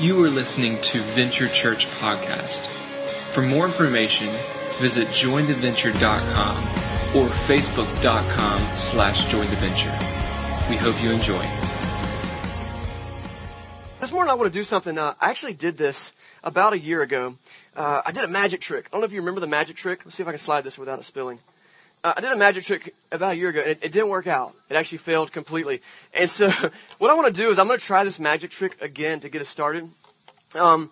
You are listening to Venture Church Podcast. For more information, visit jointheventure.com or facebook.com slash jointheventure. We hope you enjoy. This morning I want to do something. Uh, I actually did this about a year ago. Uh, I did a magic trick. I don't know if you remember the magic trick. Let's see if I can slide this without it spilling. Uh, I did a magic trick about a year ago, and it, it, didn't work out. It actually failed completely. And so, what I want to do is I'm going to try this magic trick again to get us started. Um,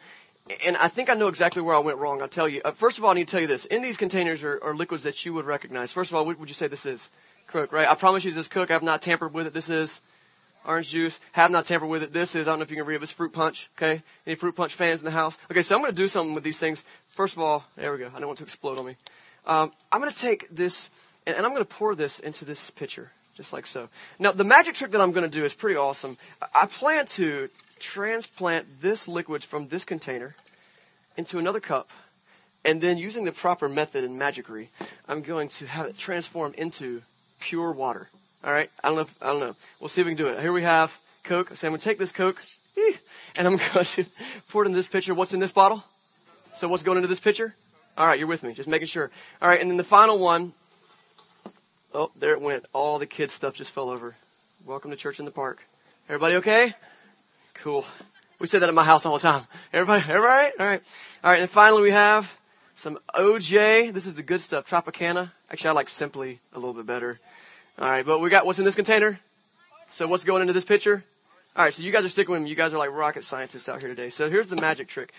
and I think I know exactly where I went wrong. I'll tell you. Uh, first of all, I need to tell you this. In these containers are, are, liquids that you would recognize. First of all, what would you say this is? Coke, right? I promise you this is Coke. I have not tampered with it. This is orange juice. Have not tampered with it. This is, I don't know if you can read it, it's fruit punch. Okay? Any fruit punch fans in the house? Okay, so I'm going to do something with these things. First of all, there we go. I don't want to explode on me. Um, I'm going to take this and, and I'm going to pour this into this pitcher, just like so. Now, the magic trick that I'm going to do is pretty awesome. I plan to transplant this liquid from this container into another cup, and then using the proper method in magicry, I'm going to have it transform into pure water. All right? I don't know. If, I don't know. We'll see if we can do it. Here we have Coke. So I'm going to take this Coke, and I'm going to pour it in this pitcher. What's in this bottle? So what's going into this pitcher? All right, you're with me. Just making sure. All right, and then the final one Oh, there it went. All the kids' stuff just fell over. Welcome to church in the park. Everybody okay? Cool. We say that at my house all the time. Everybody, everybody? All right. All right. And finally we have some OJ. This is the good stuff. Tropicana. Actually, I like Simply a little bit better. All right. But we got what's in this container? So what's going into this pitcher? All right. So you guys are sticking with me. You guys are like rocket scientists out here today. So here's the magic trick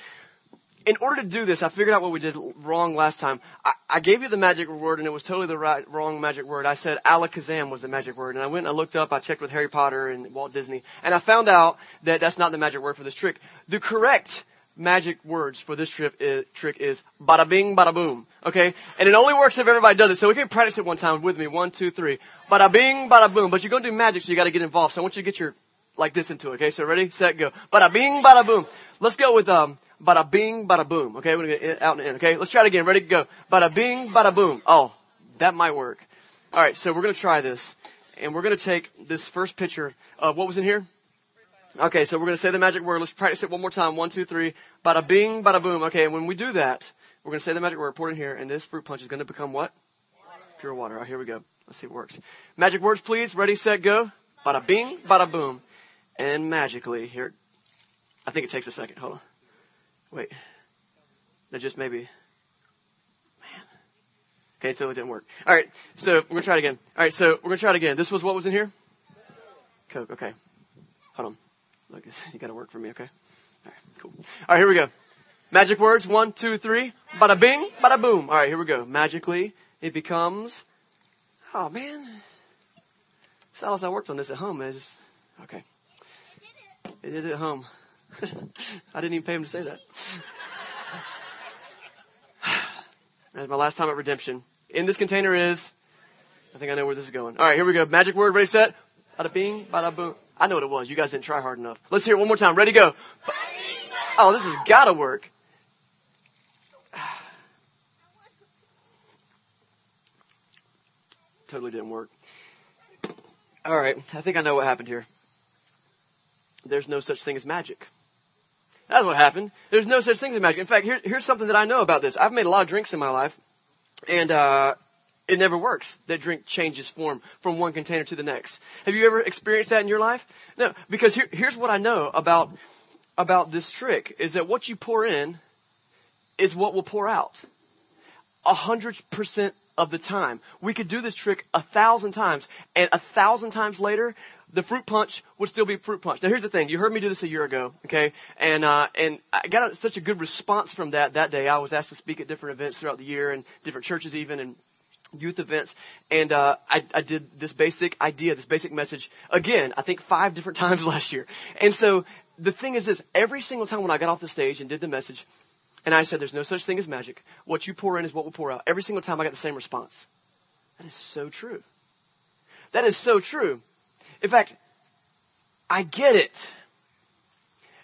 in order to do this, I figured out what we did wrong last time. I, I, gave you the magic word, and it was totally the right, wrong magic word. I said alakazam was the magic word, and I went and I looked up. I checked with Harry Potter and Walt Disney, and I found out that that's not the magic word for this trick. The correct magic words for this trick is, trick is bada bing, bada boom. Okay, and it only works if everybody does it. So we can practice it one time with me. One, two, three. Bada bing, bada boom. But you're gonna do magic, so you got to get involved. So I want you to get your like this into it. Okay, so ready, set, go. Bada bing, bada boom. Let's go with um bada bing, bada boom. Okay, we're gonna get out and in. Okay, let's try it again. Ready to go. Bada bing, bada boom. Oh, that might work. All right, so we're gonna try this, and we're gonna take this first picture of what was in here. Okay, so we're gonna say the magic word. Let's practice it one more time. One, two, three. Bada bing, bada boom. Okay, and when we do that, we're gonna say the magic word. Pour it in here, and this fruit punch is gonna become what? Pure water. All right, here we go. Let's see if it works. Magic words, please. Ready, set, go. Bada bing, bada boom. And magically, here, I think it takes a second. Hold on. Wait. No, just maybe. Man. Okay, so it didn't work. All right, so we're gonna try it again. All right, so we're gonna try it again. This was what was in here? Coke. Okay. Hold on. Look, you gotta work for me. Okay. All right. Cool. All right, here we go. Magic words. One, two, three. Bada bing, bada boom. All right, here we go. Magically, it becomes. Oh man. Silas, I worked on this at home. I okay. It did it at home. I didn't even pay him to say that. That's my last time at redemption. In this container is, I think I know where this is going. All right, here we go. Magic word, ready, set. Bada bing, bada boom. I know what it was. You guys didn't try hard enough. Let's hear it one more time. Ready, go. Oh, this has gotta work. totally didn't work. All right, I think I know what happened here. There's no such thing as magic. That's what happened. There's no such thing as magic. In fact, here, here's something that I know about this. I've made a lot of drinks in my life, and uh, it never works. That drink changes form from one container to the next. Have you ever experienced that in your life? No, because here, here's what I know about about this trick: is that what you pour in is what will pour out. A hundred percent of the time. We could do this trick a thousand times, and a thousand times later, the fruit punch would still be fruit punch. Now here's the thing. You heard me do this a year ago, okay? And, uh, and I got such a good response from that that day. I was asked to speak at different events throughout the year and different churches even and youth events. And, uh, I, I did this basic idea, this basic message again, I think five different times last year. And so the thing is this, every single time when I got off the stage and did the message, and I said, there's no such thing as magic. What you pour in is what will pour out. Every single time I got the same response. That is so true. That is so true. In fact, I get it.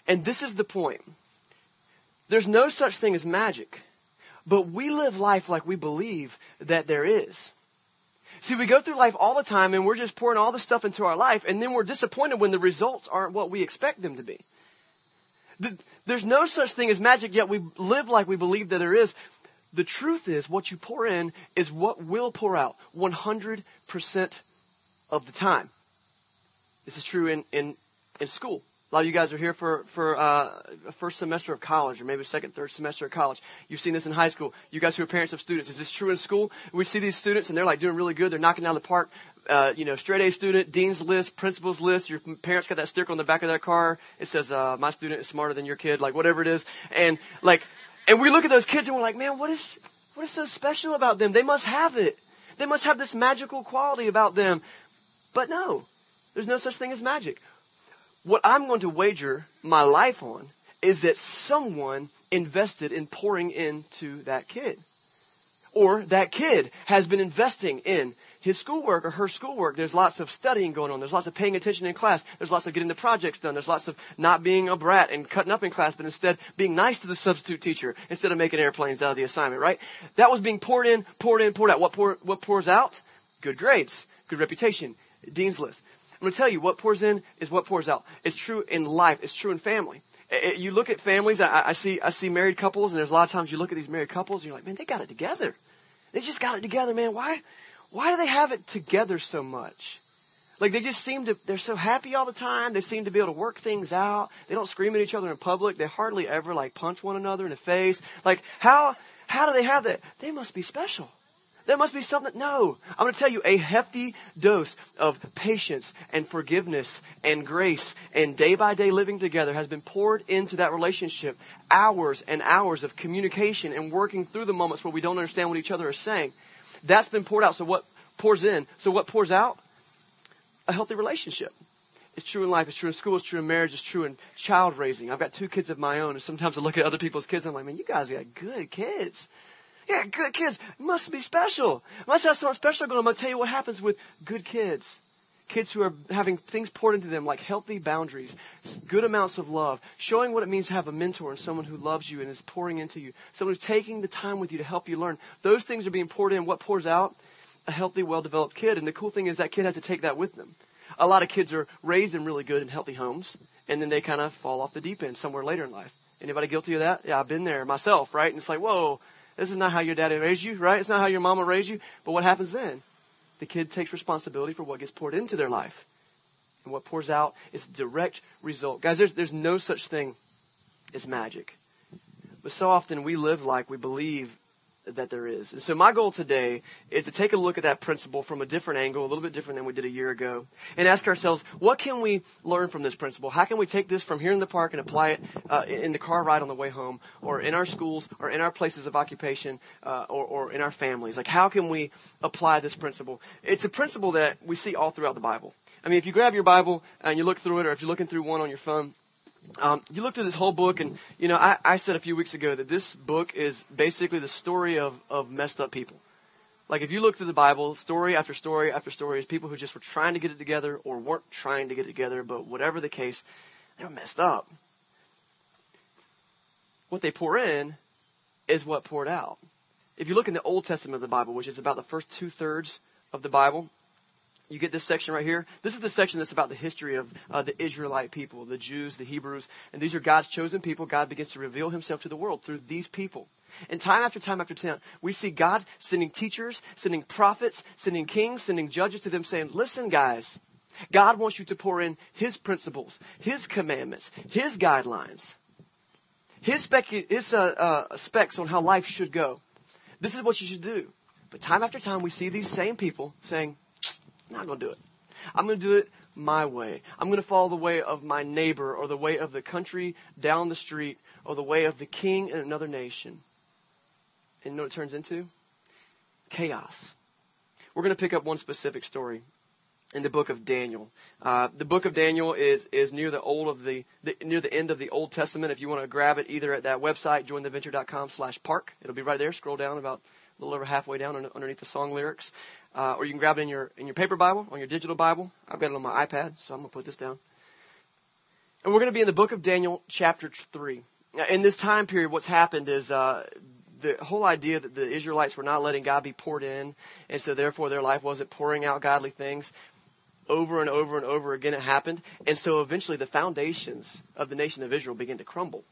And this is the point. There's no such thing as magic, but we live life like we believe that there is. See, we go through life all the time and we're just pouring all this stuff into our life and then we're disappointed when the results aren't what we expect them to be. There's no such thing as magic, yet we live like we believe that there is. The truth is, what you pour in is what will pour out 100% of the time. This is true in, in, in school. A lot of you guys are here for, for uh, a first semester of college, or maybe a second, third semester of college. You've seen this in high school. You guys who are parents of students, is this true in school? We see these students and they're like doing really good. They're knocking down the park. Uh, you know, straight A student, dean's list, principal's list. Your parents got that sticker on the back of their car. It says, uh, "My student is smarter than your kid," like whatever it is. And like, and we look at those kids and we're like, "Man, what is what is so special about them? They must have it. They must have this magical quality about them." But no, there's no such thing as magic. What I'm going to wager my life on is that someone invested in pouring into that kid. Or that kid has been investing in his schoolwork or her schoolwork. There's lots of studying going on. There's lots of paying attention in class. There's lots of getting the projects done. There's lots of not being a brat and cutting up in class, but instead being nice to the substitute teacher instead of making airplanes out of the assignment, right? That was being poured in, poured in, poured out. What, pour, what pours out? Good grades, good reputation, dean's list. I'm going to tell you, what pours in is what pours out. It's true in life. It's true in family. It, you look at families. I, I, see. I see married couples, and there's a lot of times you look at these married couples, and you're like, man, they got it together. They just got it together, man. Why? Why do they have it together so much? Like they just seem to. They're so happy all the time. They seem to be able to work things out. They don't scream at each other in public. They hardly ever like punch one another in the face. Like how? How do they have that? They must be special. There must be something. No. I'm going to tell you a hefty dose of patience and forgiveness and grace and day by day living together has been poured into that relationship. Hours and hours of communication and working through the moments where we don't understand what each other is saying. That's been poured out. So what pours in? So what pours out? A healthy relationship. It's true in life. It's true in school. It's true in marriage. It's true in child raising. I've got two kids of my own, and sometimes I look at other people's kids and I'm like, man, you guys got good kids. Yeah, good kids must be special. Must have something special going on. I'm going to tell you what happens with good kids. Kids who are having things poured into them like healthy boundaries, good amounts of love, showing what it means to have a mentor and someone who loves you and is pouring into you, someone who's taking the time with you to help you learn. Those things are being poured in. What pours out? A healthy, well-developed kid. And the cool thing is that kid has to take that with them. A lot of kids are raised in really good and healthy homes, and then they kind of fall off the deep end somewhere later in life. Anybody guilty of that? Yeah, I've been there myself, right? And it's like, whoa, this is not how your daddy raised you, right? It's not how your mama raised you. But what happens then? The kid takes responsibility for what gets poured into their life. And what pours out is direct result. Guys, there's, there's no such thing as magic. But so often we live like we believe that there is. And so my goal today is to take a look at that principle from a different angle, a little bit different than we did a year ago, and ask ourselves, what can we learn from this principle? How can we take this from here in the park and apply it uh, in the car ride on the way home, or in our schools, or in our places of occupation, uh, or, or in our families? Like, how can we apply this principle? It's a principle that we see all throughout the Bible. I mean, if you grab your Bible and you look through it, or if you're looking through one on your phone, um, you look through this whole book, and you know, I, I said a few weeks ago that this book is basically the story of, of messed up people. Like if you look through the Bible, story after story after story is people who just were trying to get it together or weren't trying to get it together, but whatever the case, they were messed up. What they pour in is what poured out. If you look in the Old Testament of the Bible, which is about the first two thirds of the Bible, you get this section right here. This is the section that's about the history of uh, the Israelite people, the Jews, the Hebrews, and these are God's chosen people. God begins to reveal himself to the world through these people. And time after time after time, we see God sending teachers, sending prophets, sending kings, sending judges to them saying, listen, guys, God wants you to pour in His principles, His commandments, His guidelines, His, spec- his uh, uh, specs on how life should go. This is what you should do. But time after time, we see these same people saying, I'm not going to do it. I'm going to do it my way. I'm going to follow the way of my neighbor or the way of the country down the street or the way of the king in another nation. And you know what it turns into? Chaos. We're going to pick up one specific story in the book of Daniel. Uh, the book of Daniel is is near the old of the, the, near the end of the Old Testament. If you want to grab it, either at that website, jointheventure.com slash park, It'll be right there. Scroll down about a little over halfway down underneath the song lyrics uh, or you can grab it in your in your paper Bible, on your digital Bible. I've got it on my iPad, so I'm going to put this down. And we're going to be in the book of Daniel, chapter three. In this time period, what's happened is uh, the whole idea that the Israelites were not letting God be poured in, and so therefore their life wasn't pouring out godly things. over and over and over again it happened. And so eventually the foundations of the nation of Israel began to crumble.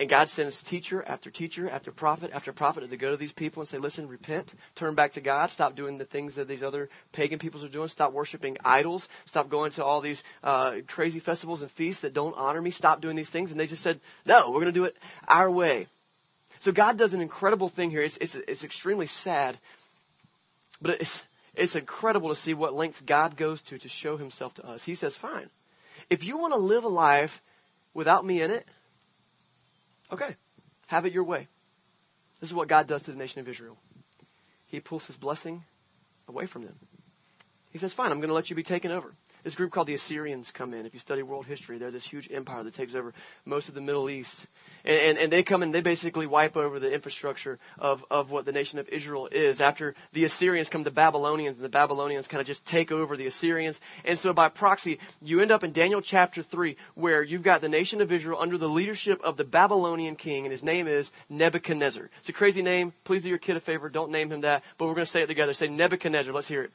And God sends teacher after teacher after prophet after prophet to go to these people and say, listen, repent, turn back to God, stop doing the things that these other pagan peoples are doing, stop worshiping idols, stop going to all these uh, crazy festivals and feasts that don't honor me, stop doing these things. And they just said, no, we're going to do it our way. So God does an incredible thing here. It's, it's, it's extremely sad, but it's, it's incredible to see what lengths God goes to to show himself to us. He says, fine, if you want to live a life without me in it, Okay, have it your way. This is what God does to the nation of Israel. He pulls his blessing away from them. He says, Fine, I'm going to let you be taken over. This group called the Assyrians come in. If you study world history, they're this huge empire that takes over most of the Middle East. And, and, and, they come and they basically wipe over the infrastructure of, of what the nation of Israel is. After the Assyrians come to Babylonians, and the Babylonians kind of just take over the Assyrians. And so by proxy, you end up in Daniel chapter 3, where you've got the nation of Israel under the leadership of the Babylonian king, and his name is Nebuchadnezzar. It's a crazy name. Please do your kid a favor. Don't name him that. But we're going to say it together. Say Nebuchadnezzar. Let's hear it.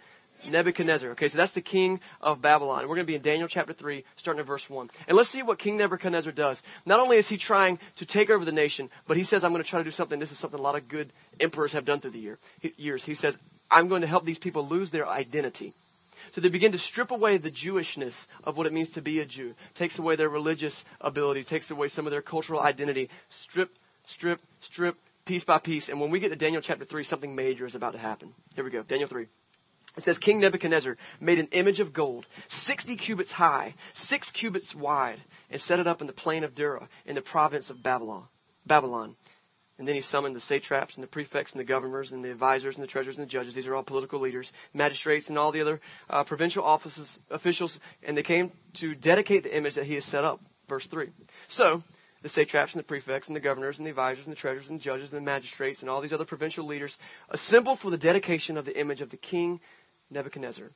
Nebuchadnezzar. Okay, so that's the king of Babylon. We're going to be in Daniel chapter 3, starting at verse 1. And let's see what King Nebuchadnezzar does. Not only is he trying to take over the nation, but he says, I'm going to try to do something. This is something a lot of good emperors have done through the year, years. He says, I'm going to help these people lose their identity. So they begin to strip away the Jewishness of what it means to be a Jew. Takes away their religious ability, takes away some of their cultural identity. Strip, strip, strip, piece by piece. And when we get to Daniel chapter 3, something major is about to happen. Here we go. Daniel 3. It says King Nebuchadnezzar made an image of gold, 60 cubits high, 6 cubits wide, and set it up in the plain of Dura in the province of Babylon. Babylon. And then he summoned the satraps and the prefects and the governors and the advisors and the treasurers and the judges. These are all political leaders, magistrates and all the other uh, provincial offices, officials, and they came to dedicate the image that he has set up. Verse 3. So, the satraps and the prefects and the governors and the advisors and the treasurers and the judges and the magistrates and all these other provincial leaders assembled for the dedication of the image of the king Nebuchadnezzar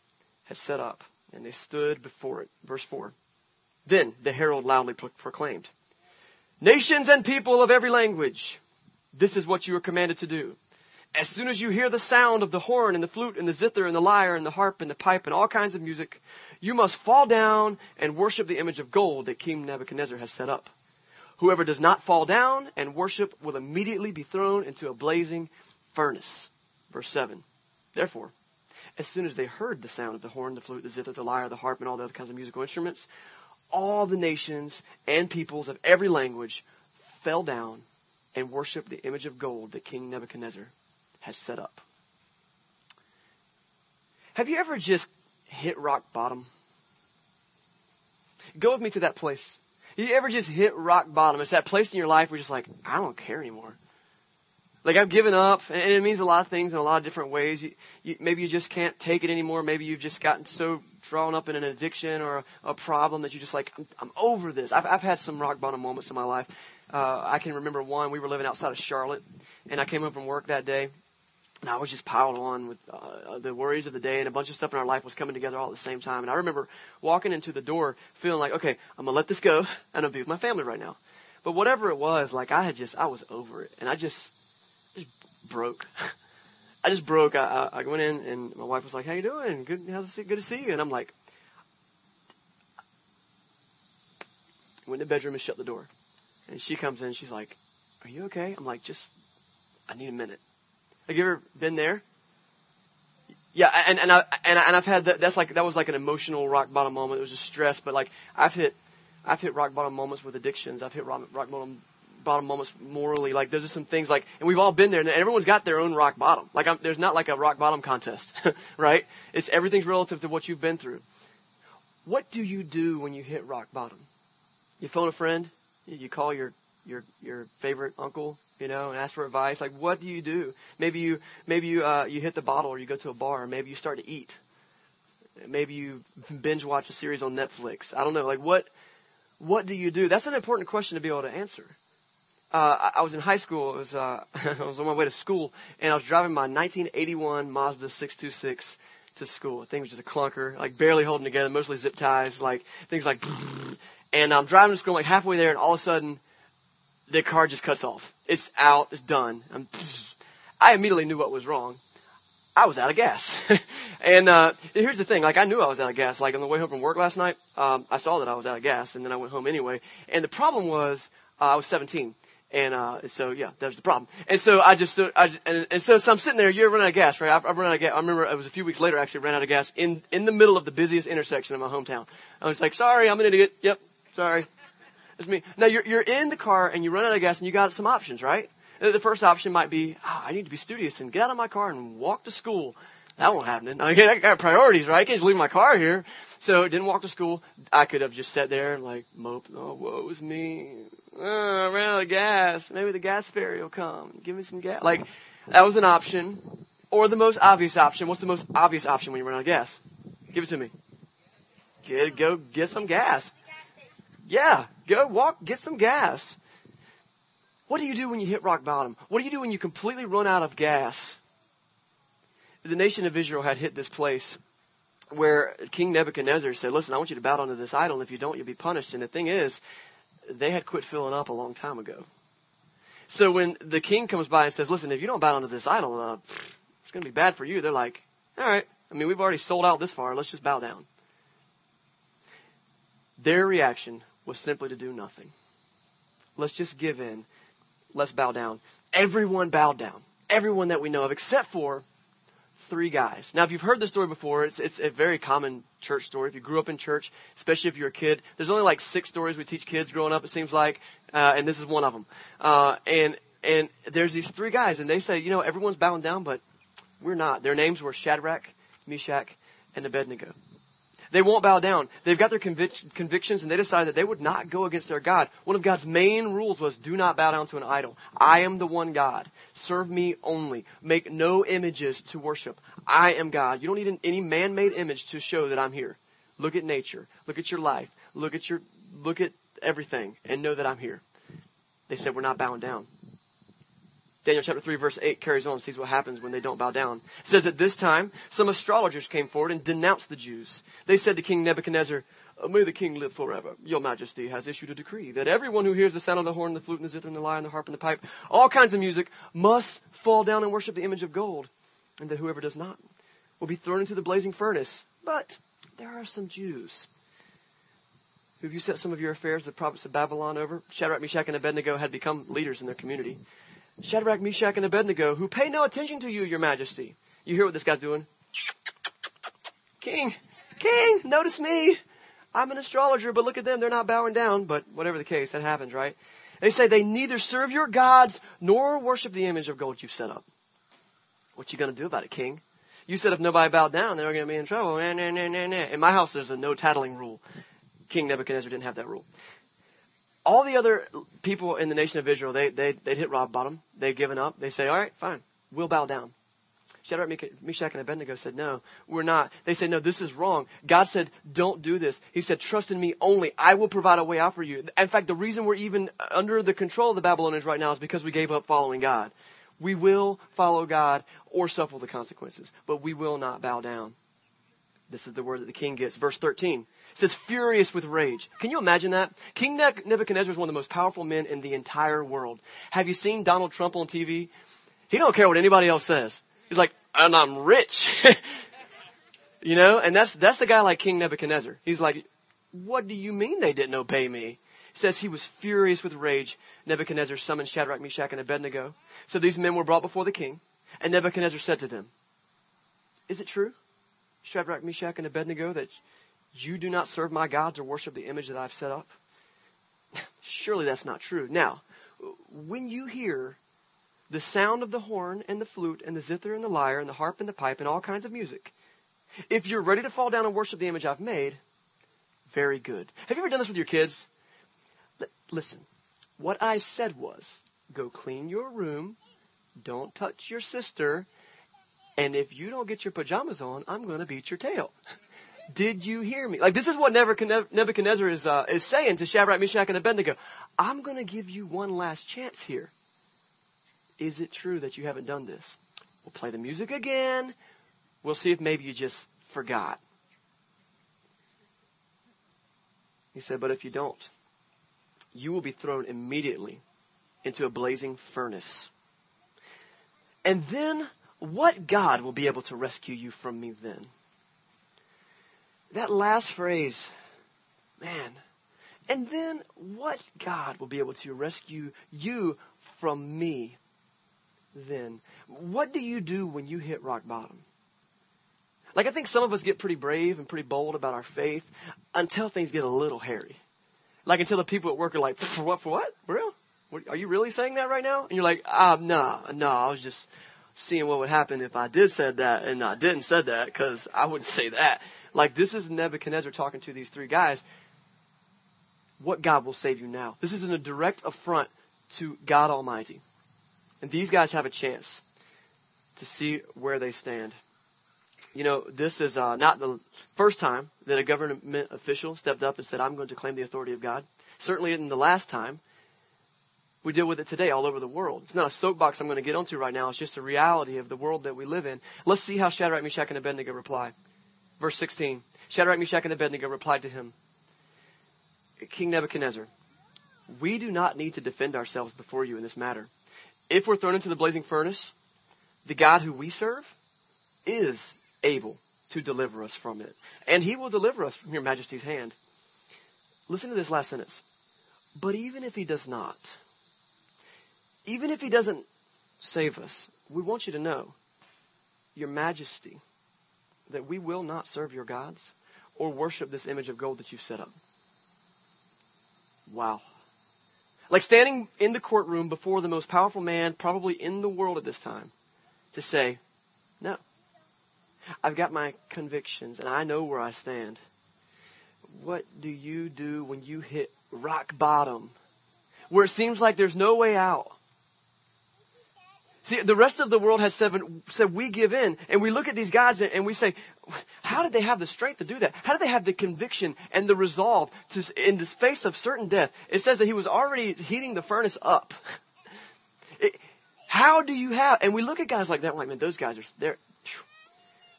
had set up, and they stood before it. Verse 4. Then the herald loudly pro- proclaimed, Nations and people of every language, this is what you are commanded to do. As soon as you hear the sound of the horn and the flute and the zither and the lyre and the harp and the pipe and all kinds of music, you must fall down and worship the image of gold that King Nebuchadnezzar has set up. Whoever does not fall down and worship will immediately be thrown into a blazing furnace. Verse 7. Therefore, as soon as they heard the sound of the horn, the flute, the zither, the lyre, the harp, and all the other kinds of musical instruments, all the nations and peoples of every language fell down and worshiped the image of gold that King Nebuchadnezzar had set up. Have you ever just hit rock bottom? Go with me to that place. You ever just hit rock bottom? It's that place in your life where you're just like, I don't care anymore. Like I've given up, and it means a lot of things in a lot of different ways. You, you, maybe you just can't take it anymore. Maybe you've just gotten so drawn up in an addiction or a, a problem that you just like, I'm, I'm over this. I've, I've had some rock bottom moments in my life. Uh, I can remember one. We were living outside of Charlotte, and I came home from work that day, and I was just piled on with uh, the worries of the day, and a bunch of stuff in our life was coming together all at the same time. And I remember walking into the door, feeling like, okay, I'm gonna let this go, and gonna be with my family right now. But whatever it was, like I had just, I was over it, and I just broke. I just broke. I, I, went in and my wife was like, "How you doing? Good. How's it? Good to see you." And I'm like, went in the bedroom and shut the door. And she comes in. She's like, "Are you okay?" I'm like, "Just, I need a minute." Have you ever been there? Yeah, and and I and, I, and I've had that. That's like that was like an emotional rock bottom moment. It was just stress, but like I've hit, I've hit rock bottom moments with addictions. I've hit rock, rock bottom bottom moments morally. Like there's just some things like, and we've all been there, and everyone's got their own rock bottom. Like I'm, there's not like a rock bottom contest, right? It's everything's relative to what you've been through. What do you do when you hit rock bottom? You phone a friend, you call your your your favorite uncle, you know, and ask for advice. Like, what do you do? Maybe you maybe you uh, you hit the bottle, or you go to a bar, or maybe you start to eat. Maybe you binge watch a series on Netflix. I don't know. Like, what what do you do? That's an important question to be able to answer uh, I was in high school. It was, uh, I was on my way to school, and I was driving my 1981 Mazda 626 to school. The thing was just a clunker, like barely holding together, mostly zip ties, like things like. And I'm driving to school, like halfway there, and all of a sudden, the car just cuts off. It's out. It's done. I'm, I immediately knew what was wrong. I was out of gas. and uh, here's the thing: like I knew I was out of gas. Like on the way home from work last night, um, I saw that I was out of gas, and then I went home anyway. And the problem was uh, I was 17. And uh, so yeah, that was the problem. And so I just, I, and, and so, so I'm sitting there. You're running out of gas, right? I've, I've run out of gas. I remember it was a few weeks later. I actually ran out of gas in in the middle of the busiest intersection in my hometown. I was like, sorry, I'm an idiot. Yep, sorry, it's me. Now you're you're in the car and you run out of gas and you got some options, right? The first option might be, oh, I need to be studious and get out of my car and walk to school. That won't happen. I, mean, I got priorities, right? I can't just leave my car here. So didn't walk to school. I could have just sat there and like mope. Oh, woe is me. Oh, I ran out of gas. Maybe the gas fairy will come. Give me some gas. Like, that was an option. Or the most obvious option. What's the most obvious option when you run out of gas? Give it to me. Get, go get some gas. Yeah, go walk, get some gas. What do you do when you hit rock bottom? What do you do when you completely run out of gas? The nation of Israel had hit this place where King Nebuchadnezzar said, Listen, I want you to bow down to this idol, and if you don't, you'll be punished. And the thing is, they had quit filling up a long time ago. So when the king comes by and says, listen, if you don't bow down to this idol, uh, it's going to be bad for you, they're like, all right, I mean, we've already sold out this far. Let's just bow down. Their reaction was simply to do nothing. Let's just give in. Let's bow down. Everyone bowed down. Everyone that we know of, except for three guys. Now, if you've heard this story before, it's, it's a very common church story. If you grew up in church, especially if you're a kid, there's only like six stories we teach kids growing up, it seems like, uh, and this is one of them. Uh, and, and there's these three guys, and they say, you know, everyone's bowing down, but we're not. Their names were Shadrach, Meshach, and Abednego. They won't bow down. They've got their convic- convictions and they decided that they would not go against their God. One of God's main rules was do not bow down to an idol. I am the one God. Serve me only. Make no images to worship. I am God. You don't need an, any man-made image to show that I'm here. Look at nature. Look at your life. Look at your, look at everything and know that I'm here. They said we're not bowing down. Daniel chapter 3 verse 8 carries on, and sees what happens when they don't bow down. It says at this time, some astrologers came forward and denounced the Jews. They said to King Nebuchadnezzar, uh, May the king live forever. Your majesty has issued a decree that everyone who hears the sound of the horn, the flute, and the zither, and the lyre, and the harp, and the pipe, all kinds of music, must fall down and worship the image of gold, and that whoever does not will be thrown into the blazing furnace. But there are some Jews who have you set some of your affairs, the prophets of Babylon, over. Shadrach, Meshach, and Abednego had become leaders in their community. Shadrach, Meshach, and Abednego, who pay no attention to you, your majesty. You hear what this guy's doing? King, king, notice me. I'm an astrologer, but look at them. They're not bowing down. But whatever the case, that happens, right? They say they neither serve your gods nor worship the image of gold you've set up. What you to do about it, king? You said if nobody bowed down, they were to be in trouble. Nah, nah, nah. In my house, there's a no tattling rule. King Nebuchadnezzar didn't have that rule all the other people in the nation of Israel, they, they, they'd hit rock bottom. They'd given up. They say, all right, fine. We'll bow down. Shadrach, Meshach, and Abednego said, no, we're not. They said, no, this is wrong. God said, don't do this. He said, trust in me only. I will provide a way out for you. In fact, the reason we're even under the control of the Babylonians right now is because we gave up following God. We will follow God or suffer the consequences, but we will not bow down. This is the word that the king gets. Verse 13 says furious with rage. Can you imagine that? King Nebuchadnezzar is one of the most powerful men in the entire world. Have you seen Donald Trump on TV? He don't care what anybody else says. He's like, and I'm rich. you know, and that's, that's the guy like King Nebuchadnezzar. He's like, what do you mean they didn't obey me? He says he was furious with rage. Nebuchadnezzar summoned Shadrach, Meshach, and Abednego. So these men were brought before the king, and Nebuchadnezzar said to them, Is it true, Shadrach, Meshach, and Abednego, that you do not serve my gods or worship the image that I've set up? Surely that's not true. Now, when you hear the sound of the horn and the flute and the zither and the lyre and the harp and the pipe and all kinds of music, if you're ready to fall down and worship the image I've made, very good. Have you ever done this with your kids? L- listen, what I said was go clean your room, don't touch your sister, and if you don't get your pajamas on, I'm going to beat your tail. Did you hear me? Like this is what Nebuchadnezzar is uh, is saying to Shadrach, Meshach, and Abednego. I'm going to give you one last chance here. Is it true that you haven't done this? We'll play the music again. We'll see if maybe you just forgot. He said, but if you don't, you will be thrown immediately into a blazing furnace. And then what God will be able to rescue you from me then? That last phrase, man. And then what God will be able to rescue you from me then? What do you do when you hit rock bottom? Like, I think some of us get pretty brave and pretty bold about our faith until things get a little hairy. Like, until the people at work are like, for what, for what? For real? What, are you really saying that right now? And you're like, ah, nah, nah, I was just seeing what would happen if I did said that and I didn't said that because I wouldn't say that. Like, this is Nebuchadnezzar talking to these three guys. What God will save you now? This is a direct affront to God Almighty. And these guys have a chance to see where they stand. You know, this is uh, not the first time that a government official stepped up and said, I'm going to claim the authority of God. Certainly in the last time. We deal with it today all over the world. It's not a soapbox I'm going to get onto right now. It's just a reality of the world that we live in. Let's see how Shadrach, Meshach, and Abednego reply. Verse 16. Shadrach, Meshach, and Abednego replied to him, King Nebuchadnezzar, we do not need to defend ourselves before you in this matter. If we're thrown into the blazing furnace, the God who we serve is able to deliver us from it. And he will deliver us from your majesty's hand. Listen to this last sentence. But even if he does not, even if he doesn't save us, we want you to know, your majesty, that we will not serve your gods or worship this image of gold that you've set up. Wow. Like standing in the courtroom before the most powerful man probably in the world at this time to say, no. I've got my convictions and I know where I stand. What do you do when you hit rock bottom? Where it seems like there's no way out. See, the rest of the world has said, said we give in, and we look at these guys and we say, how did they have the strength to do that? How did they have the conviction and the resolve to, in the face of certain death? It says that he was already heating the furnace up. It, how do you have? And we look at guys like that, like man, those guys are they're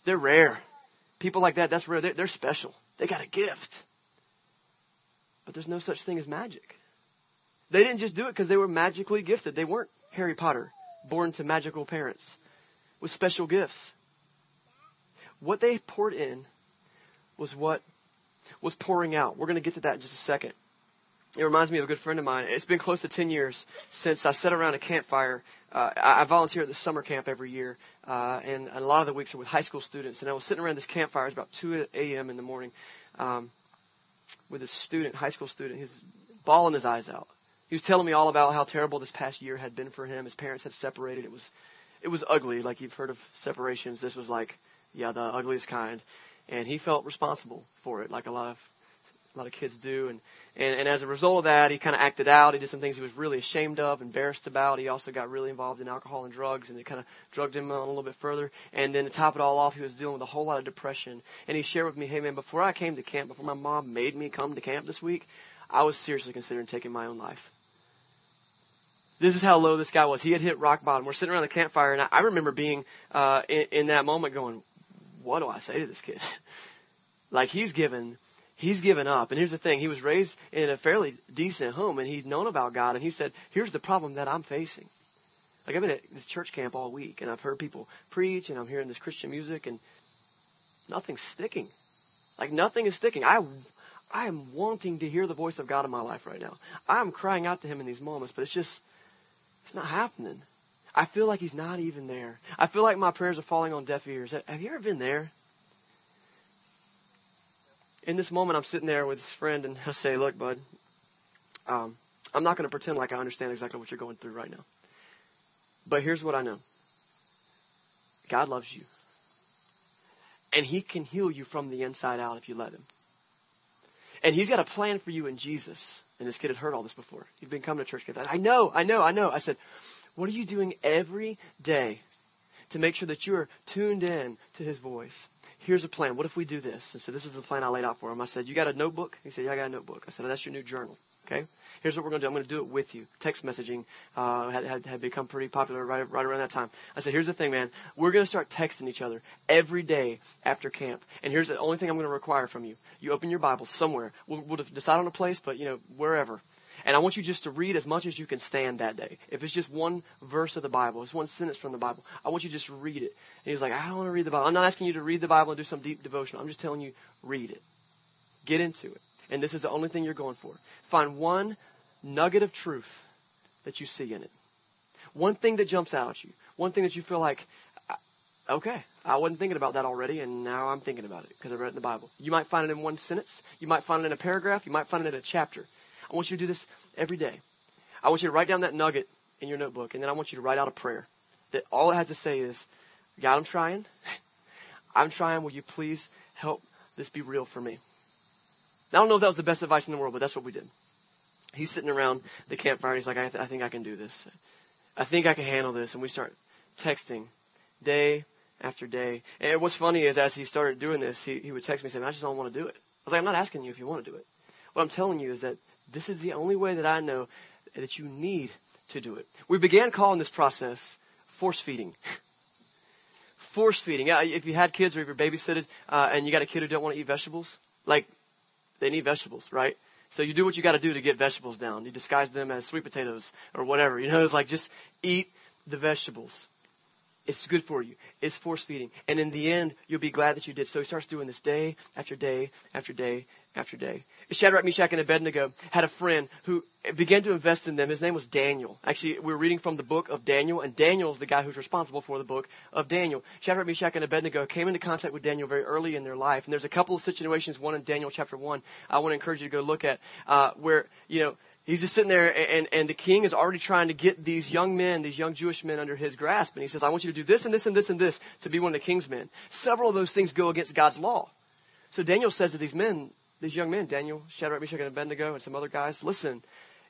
they're rare. People like that, that's rare. They're, they're special. They got a gift. But there's no such thing as magic. They didn't just do it because they were magically gifted. They weren't Harry Potter, born to magical parents with special gifts. What they poured in was what was pouring out. We're going to get to that in just a second. It reminds me of a good friend of mine. It's been close to 10 years since I sat around a campfire. Uh, I, volunteer at the summer camp every year, uh, and, and, a lot of the weeks are with high school students. And I was sitting around this campfire. It was about 2 a.m. in the morning um, with a student, high school student. He's bawling his eyes out. He was telling me all about how terrible this past year had been for him. His parents had separated. It was, it was ugly. Like you've heard of separations. This was like yeah, the ugliest kind. And he felt responsible for it, like a lot of a lot of kids do. And and, and as a result of that, he kind of acted out. He did some things he was really ashamed of, embarrassed about. He also got really involved in alcohol and drugs, and it kind of drugged him on a little bit further. And then to top it all off, he was dealing with a whole lot of depression. And he shared with me, hey man, before I came to camp, before my mom made me come to camp this week, I was seriously considering taking my own life. This is how low this guy was. He had hit rock bottom. We're sitting around the campfire, and I, I remember being uh, in, in that moment going, what do I say to this kid? like he's given, he's given up. And here's the thing: he was raised in a fairly decent home, and he'd known about God. And he said, "Here's the problem that I'm facing. Like I've been at this church camp all week, and I've heard people preach, and I'm hearing this Christian music, and nothing's sticking. Like nothing is sticking. I." I am wanting to hear the voice of God in my life right now. I'm crying out to Him in these moments, but it's just, it's not happening. I feel like he's not even there. I feel like my prayers are falling on deaf ears. Have you ever been there? In this moment, I'm sitting there with this friend, and I say, Look, bud, um, I'm not going to pretend like I understand exactly what you're going through right now. But here's what I know God loves you. And He can heal you from the inside out if you let Him. And He's got a plan for you in Jesus. And this kid had heard all this before. He'd been coming to church. I know, I know, I know. I said, what are you doing every day to make sure that you are tuned in to his voice? Here's a plan. What if we do this? And so this is the plan I laid out for him. I said, You got a notebook? He said, Yeah, I got a notebook. I said, That's your new journal. Okay? Here's what we're going to do. I'm going to do it with you. Text messaging uh, had, had, had become pretty popular right, right around that time. I said, here's the thing, man. We're going to start texting each other every day after camp. And here's the only thing I'm going to require from you. You open your Bible somewhere. We'll, we'll decide on a place, but, you know, wherever And I want you just to read as much as you can stand that day. If it's just one verse of the Bible, it's one sentence from the Bible, I want you to just read it. And he was like, I don't want to read the Bible. I'm not asking you to read the Bible and do some deep devotion. I'm just telling you, read it. Get into it. And this is the only thing you're going for. Find one nugget of truth that you see in it. One thing that jumps out at you. One thing that you feel like, okay, I wasn't thinking about that already, and now I'm thinking about it because I read it in the Bible. You might find it in one sentence. You might find it in a paragraph. You might find it in a chapter. I want you to do this every day. I want you to write down that nugget in your notebook, and then I want you to write out a prayer that all it has to say is, God, I'm trying. I'm trying. Will you please help this be real for me? I don't know if that was the best advice in the world, but that's what we did. He's sitting around the campfire, and he's like, I, th- I think I can do this. I think I can handle this. And we start texting day after day. And what's funny is as he started doing this, he, he would text me saying, I just don't want to do it. I was like, I'm not asking you if you want to do it. What I'm telling you is that this is the only way that I know that you need to do it. We began calling this process force feeding. force feeding. If you had kids or if you're babysitted uh, and you got a kid who don't want to eat vegetables, like they need vegetables, right? So you do what you got to do to get vegetables down. You disguise them as sweet potatoes or whatever. You know, it's like just eat the vegetables. It's good for you. It's force feeding. And in the end, you'll be glad that you did. So he starts doing this day after day after day after day. Shadrach, Meshach, and Abednego had a friend who began to invest in them. His name was Daniel. Actually, we're reading from the book of Daniel, and Daniel's the guy who's responsible for the book of Daniel. Shadrach, Meshach, and Abednego came into contact with Daniel very early in their life, and there's a couple of situations, one in Daniel chapter 1, I want to encourage you to go look at, uh, where, you know, he's just sitting there and, and the king is already trying to get these young men, these young Jewish men under his grasp. And he says, I want you to do this and this and this and this to be one of the king's men. Several of those things go against God's law. So Daniel says to these men, these young men, Daniel, Shadrach, Meshach, and Abednego, and some other guys, listen,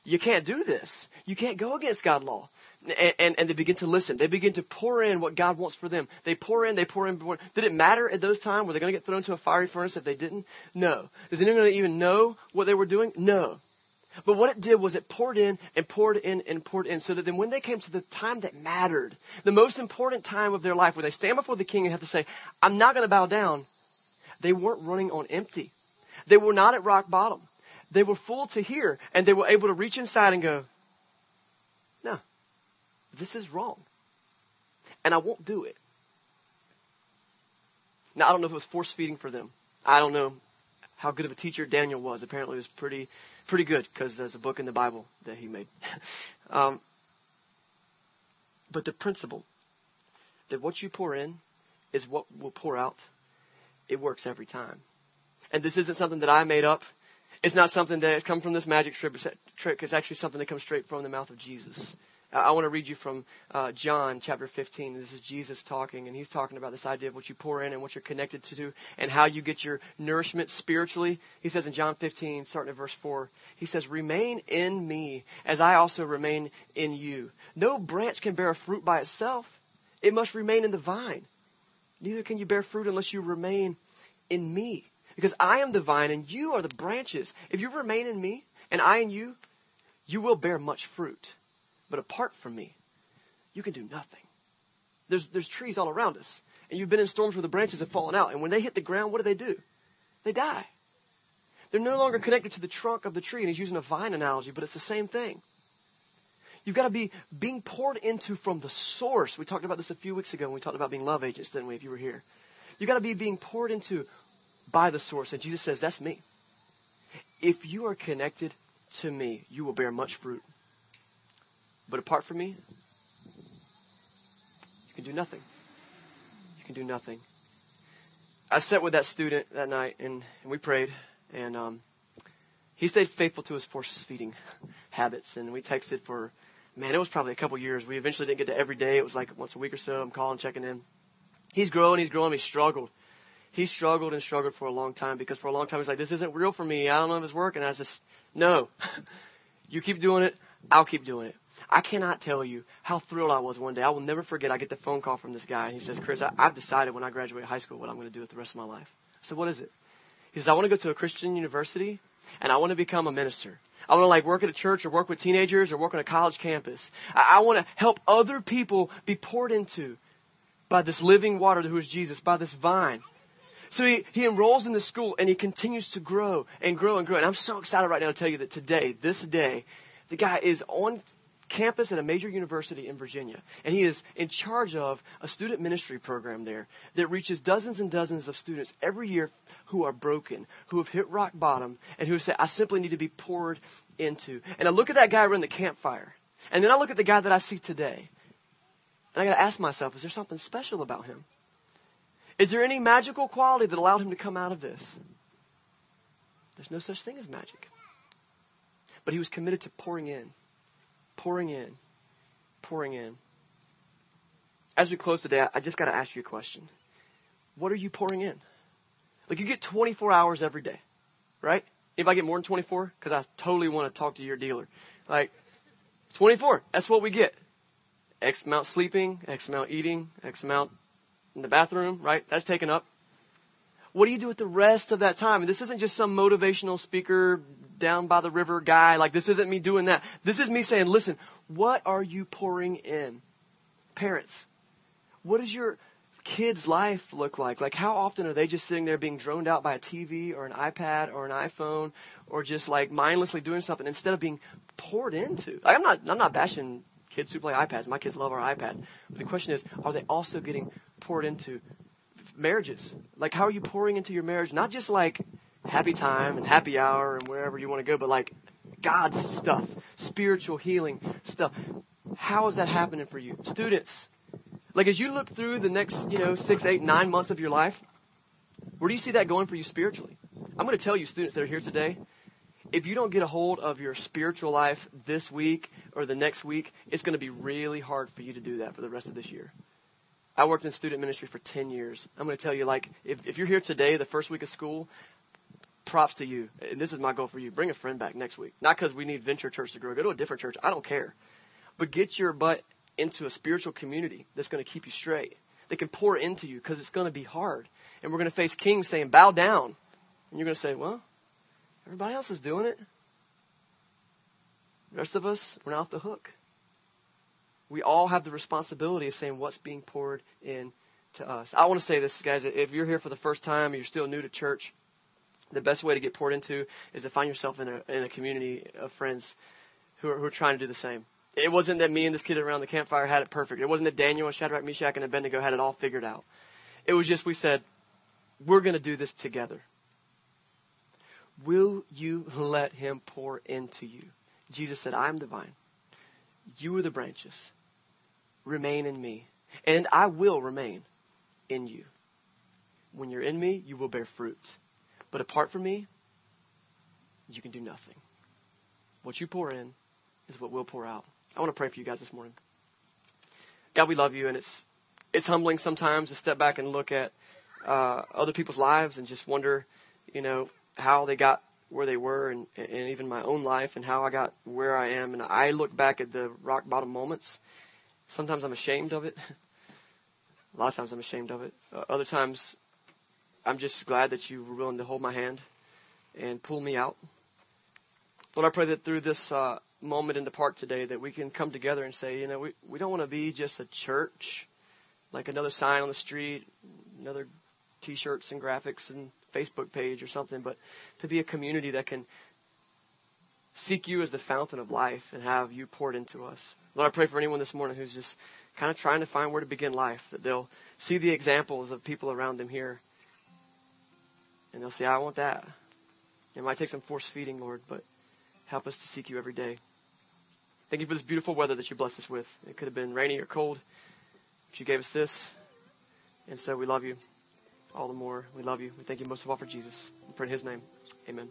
you can't do this. You can't go against God's law. And, and, and, they begin to listen. They begin to pour in what God wants for them. They pour in, they pour in. Did it matter at those times? Were they going to get thrown into a fiery furnace if they didn't? No. Does anyone even know what they were doing? No. But what it did was it poured in and poured in and poured in so that then when they came to the time that mattered, the most important time of their life where they stand before the king and have to say, I'm not going to bow down, they weren't running on empty. They were not at rock bottom. They were full to hear, and they were able to reach inside and go, No, this is wrong. And I won't do it. Now, I don't know if it was force feeding for them. I don't know how good of a teacher Daniel was. Apparently, it was pretty, pretty good because there's a book in the Bible that he made. um, but the principle that what you pour in is what will pour out, it works every time. And this isn't something that I made up. It's not something that has come from this magic trick. It's actually something that comes straight from the mouth of Jesus. I want to read you from uh, John chapter 15. This is Jesus talking, and he's talking about this idea of what you pour in and what you're connected to and how you get your nourishment spiritually. He says in John 15, starting at verse 4, he says, Remain in me as I also remain in you. No branch can bear fruit by itself, it must remain in the vine. Neither can you bear fruit unless you remain in me. Because I am the vine and you are the branches. If you remain in me and I in you, you will bear much fruit. But apart from me, you can do nothing. There's, there's trees all around us. And you've been in storms where the branches have fallen out. And when they hit the ground, what do they do? They die. They're no longer connected to the trunk of the tree. And he's using a vine analogy, but it's the same thing. You've got to be being poured into from the source. We talked about this a few weeks ago when we talked about being love agents, didn't we, if you were here? You've got to be being poured into by the source. And Jesus says, That's me. If you are connected to me, you will bear much fruit. But apart from me, you can do nothing. You can do nothing. I sat with that student that night and, and we prayed, and um, he stayed faithful to his force feeding habits. And we texted for, man, it was probably a couple years. We eventually didn't get to every day. It was like once a week or so. I'm calling, checking in. He's growing, he's growing, he struggled he struggled and struggled for a long time because for a long time he's like, this isn't real for me. I don't know if it's working. I was just, no, you keep doing it. I'll keep doing it. I cannot tell you how thrilled I was one day. I will never forget. I get the phone call from this guy, and he says, "Chris, I, have decided when I graduate high school what I'm going to do with the rest of my life." I said, "What is it?" He says, "I want to go to a Christian university, and I want to become a minister. I want to like work at a church or work with teenagers or work on a college campus. I, I want to help other people be poured into by this living water who is Jesus, by this vine." So he, he enrolls in the school and he continues to grow and grow and grow. And I'm so excited right now to tell you that today, this day, The guy is on campus at a major university in Virginia, and he is in charge of a student ministry program there that reaches dozens and dozens of students every year who are broken, who have hit rock bottom, and who say, I simply need to be poured into. And I look at that guy around the campfire, and then I look at the guy that I see today, and I got to ask myself, is there something special about him? Is there any magical quality that allowed him to come out of this? There's no such thing as magic. But he was committed to pouring in, pouring in, pouring in. As we close today, I just got to ask you a question. What are you pouring in? Like you get 24 hours every day, right? If I get more than 24, because I totally want to talk to your dealer. Like 24, that's what we get. X amount sleeping, X amount eating, X amount in the bathroom, right? That's taken up. What do you do with the rest of that time? And this isn't just some motivational speaker down by the river guy. Like this isn't me doing that. This is me saying, listen, what are you pouring in? Parents, what does your kid's life look like? Like how often are they just sitting there being droned out by a TV or an iPad or an iPhone or just like mindlessly doing something instead of being poured into? Like I'm not, I'm not bashing kids who play iPads. My kids love our iPad. But the question is, are they also getting poured into marriages? Like, how are you pouring into your marriage? Not just like happy time and happy hour and wherever you want to go, but like God's stuff, spiritual healing stuff. How is that happening for you? Students, like as you look through the next, you know, six, eight, nine months of your life, where do you see that going for you spiritually? I'm going to tell you, students that are here today, if you don't get a hold of your spiritual life this week or the next week, it's going to be really hard for you to do that for the rest of this year. I worked in student ministry for 10 years. I'm going to tell you, like, if, if you're here today, the first week of school, props to you. And this is my goal for you. Bring a friend back next week. Not because we need Venture Church to grow. Go to a different church. I don't care. But get your butt into a spiritual community that's going to keep you straight. That can pour into you because it's going to be hard. And we're going to face kings saying, bow down. And you're going to say, well, everybody else is doing it. The rest of us, we're not off the hook we all have the responsibility of saying what's being poured in to us. I want to say this, guys. If you're here for the first time, you're still new to church, the best way to get poured into is to find yourself in a, in a community of friends who are, who are trying to do the same. It wasn't that me and this kid around the campfire had it perfect. It wasn't that Daniel and Shadrach, Meshach, and Abednego had it all figured out. It was just we said, we're going to do this together. Will you let him pour into you? Jesus said, I'm the vine. You are the branches remain in me, and I will remain in you. When you're in me, you will bear fruit. But apart from me, you can do nothing. What you pour in is what we'll pour out. I want to pray for you guys this morning. God, we love you, and it's it's humbling sometimes to step back and look at uh, other people's lives and just wonder, you know, how they got where they were, and, and even my own life, and how I got where I am. And I look back at the rock bottom moments, Sometimes I'm ashamed of it. A lot of times I'm ashamed of it. Uh, other times I'm just glad that you were willing to hold my hand and pull me out. Lord, I pray that through this uh, moment in the park today that we can come together and say, you know, we, we don't want to be just a church, like another sign on the street, another t-shirts and graphics and Facebook page or something, but to be a community that can seek you as the fountain of life and have you poured into us. Lord, I pray for anyone this morning who's just kind of trying to find where to begin life, that they'll see the examples of people around them here. And they'll say, I want that. It might take some force feeding, Lord, but help us to seek you every day. Thank you for this beautiful weather that you blessed us with. It could have been rainy or cold, but you gave us this. And so we love you all the more. We love you. We thank you most of all for Jesus. Pray in his name. Amen.